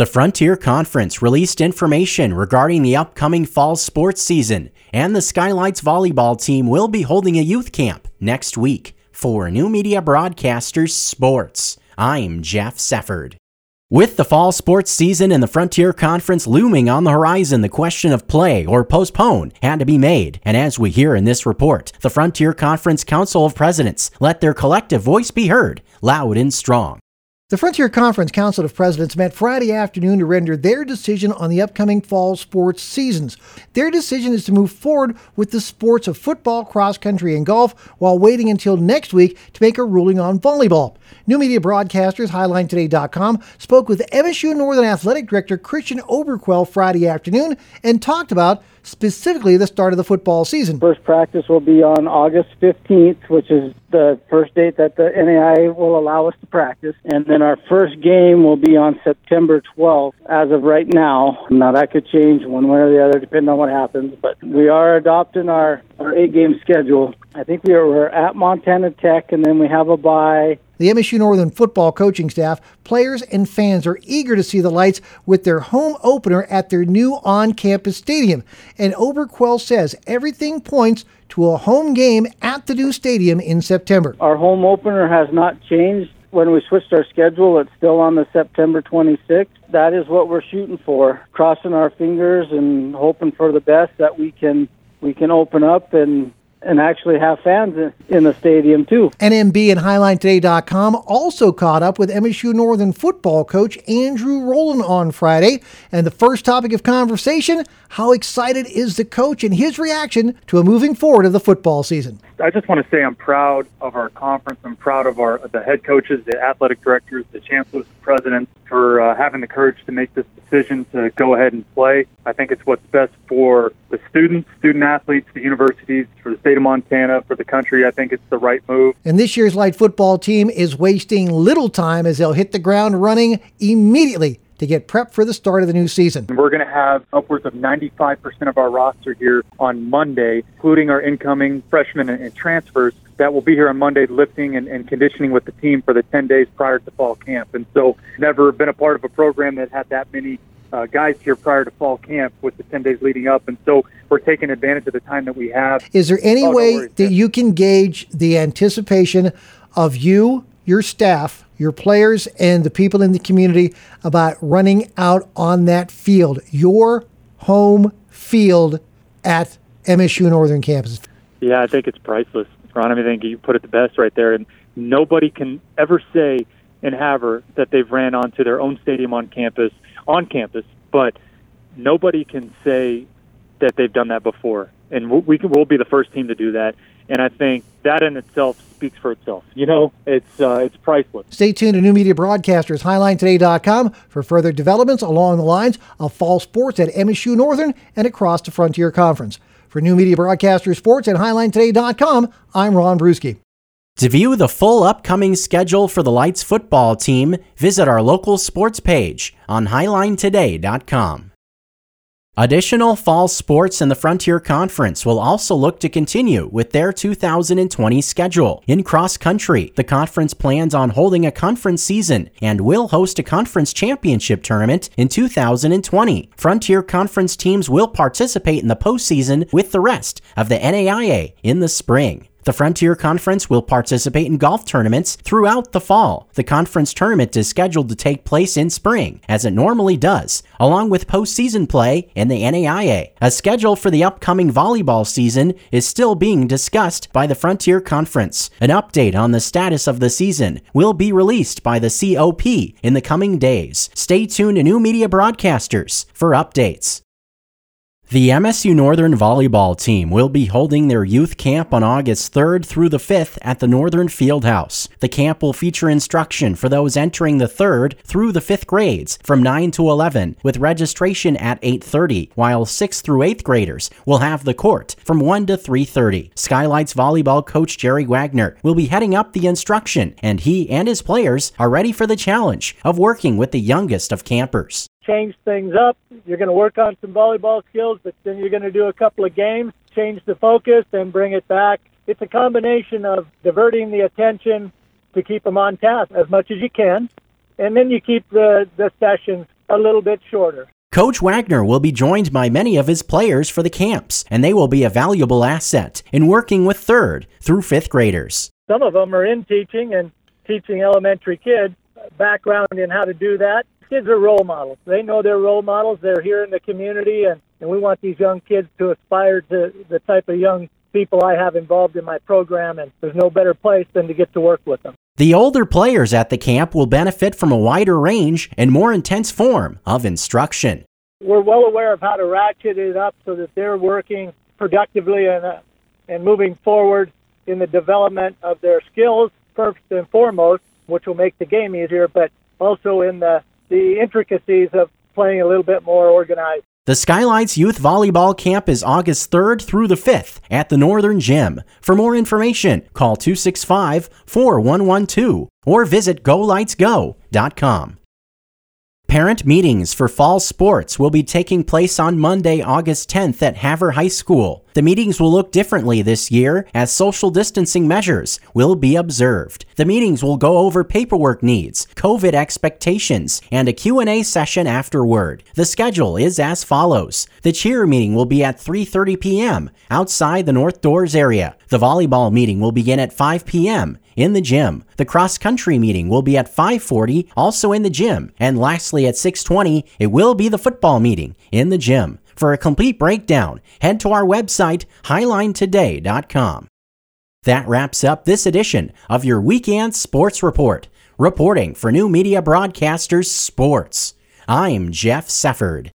The Frontier Conference released information regarding the upcoming fall sports season, and the Skylights volleyball team will be holding a youth camp next week. For New Media Broadcasters Sports, I'm Jeff Sefford. With the fall sports season and the Frontier Conference looming on the horizon, the question of play or postpone had to be made. And as we hear in this report, the Frontier Conference Council of Presidents let their collective voice be heard, loud and strong. The Frontier Conference Council of Presidents met Friday afternoon to render their decision on the upcoming fall sports seasons. Their decision is to move forward with the sports of football, cross country, and golf while waiting until next week to make a ruling on volleyball. New media broadcasters, HighlineToday.com, spoke with MSU Northern Athletic Director Christian Oberquell Friday afternoon and talked about specifically the start of the football season. First practice will be on August 15th, which is the first date that the NAIA will allow us to practice. And then our first game will be on September 12th as of right now. Now, that could change one way or the other depending on what happens, but we are adopting our, our eight game schedule. I think we are, we're at Montana Tech, and then we have a bye the MSU Northern football coaching staff, players, and fans are eager to see the lights with their home opener at their new on campus stadium. And Oberquell says everything points to a home game at the new stadium in September. Our home opener has not changed. When we switched our schedule, it's still on the September 26th. That is what we're shooting for, crossing our fingers and hoping for the best that we can we can open up and and actually have fans in the stadium too. NMB and HighlineToday.com also caught up with MSU Northern football coach Andrew Rolin on Friday. And the first topic of conversation how excited is the coach and his reaction to a moving forward of the football season? I just want to say I'm proud of our conference. I'm proud of our the head coaches, the athletic directors, the chancellors, the presidents for uh, having the courage to make this decision to go ahead and play. I think it's what's best for the students, student athletes, the universities, for the state of Montana, for the country. I think it's the right move. And this year's light football team is wasting little time as they'll hit the ground running immediately to get prepped for the start of the new season. We're going to have upwards of 95% of our roster here on Monday, including our incoming freshmen and, and transfers that will be here on Monday lifting and, and, conditioning with the team for the 10 days prior to fall camp. And so, never been a part of a program that had that many uh, guys here prior to fall camp with the 10 days leading up. And so, we're taking advantage of the time that we have. Is there any oh, way no that you can gauge the anticipation of you, your staff, your players and the people in the community about running out on that field, your home field at MSU Northern Campus? Yeah, I think it's priceless, Ron. I, think you put it the best right there, and nobody can ever say in Havre that they've ran onto their own stadium on campus, on campus, but nobody can say that they've done that before, and we can, we'll be the first team to do that. And I think that in itself speaks for itself. You know, it's uh, it's priceless. Stay tuned to New Media Broadcasters, HighlineToday.com for further developments along the lines of fall sports at MSU Northern and across the Frontier Conference. For New Media Broadcasters Sports at HighlineToday.com, I'm Ron Bruschi. To view the full upcoming schedule for the Lights football team, visit our local sports page on HighlineToday.com. Additional fall sports in the Frontier Conference will also look to continue with their 2020 schedule. In cross country, the conference plans on holding a conference season and will host a conference championship tournament in 2020. Frontier Conference teams will participate in the postseason with the rest of the NAIA in the spring. The Frontier Conference will participate in golf tournaments throughout the fall. The conference tournament is scheduled to take place in spring, as it normally does, along with postseason play in the NAIA. A schedule for the upcoming volleyball season is still being discussed by the Frontier Conference. An update on the status of the season will be released by the COP in the coming days. Stay tuned to New Media Broadcasters for updates. The MSU Northern volleyball team will be holding their youth camp on August 3rd through the 5th at the Northern Fieldhouse. The camp will feature instruction for those entering the 3rd through the 5th grades from 9 to 11 with registration at 8:30, while 6th through 8th graders will have the court from 1 to 3:30. Skylights volleyball coach Jerry Wagner will be heading up the instruction and he and his players are ready for the challenge of working with the youngest of campers change things up. You're going to work on some volleyball skills, but then you're going to do a couple of games, change the focus, and bring it back. It's a combination of diverting the attention to keep them on task as much as you can, and then you keep the, the sessions a little bit shorter. Coach Wagner will be joined by many of his players for the camps, and they will be a valuable asset in working with third through fifth graders. Some of them are in teaching and teaching elementary kids, background in how to do that. Kids are role models. They know they're role models. They're here in the community, and, and we want these young kids to aspire to the type of young people I have involved in my program, and there's no better place than to get to work with them. The older players at the camp will benefit from a wider range and more intense form of instruction. We're well aware of how to ratchet it up so that they're working productively and, uh, and moving forward in the development of their skills, first and foremost, which will make the game easier, but also in the, the intricacies of playing a little bit more organized. The Skylights Youth Volleyball Camp is August 3rd through the 5th at the Northern Gym. For more information, call 265 4112 or visit golightsgo.com. Parent meetings for fall sports will be taking place on Monday, August 10th at Havre High School. The meetings will look differently this year as social distancing measures will be observed. The meetings will go over paperwork needs, COVID expectations, and a Q&A session afterward. The schedule is as follows. The cheer meeting will be at 3:30 p.m. outside the North Doors area. The volleyball meeting will begin at 5 p.m. in the gym. The cross country meeting will be at 5:40 also in the gym. And lastly at 6:20 it will be the football meeting in the gym. For a complete breakdown, head to our website, highlinetoday.com. That wraps up this edition of your Weekend Sports Report. Reporting for New Media Broadcasters Sports, I'm Jeff Sefford.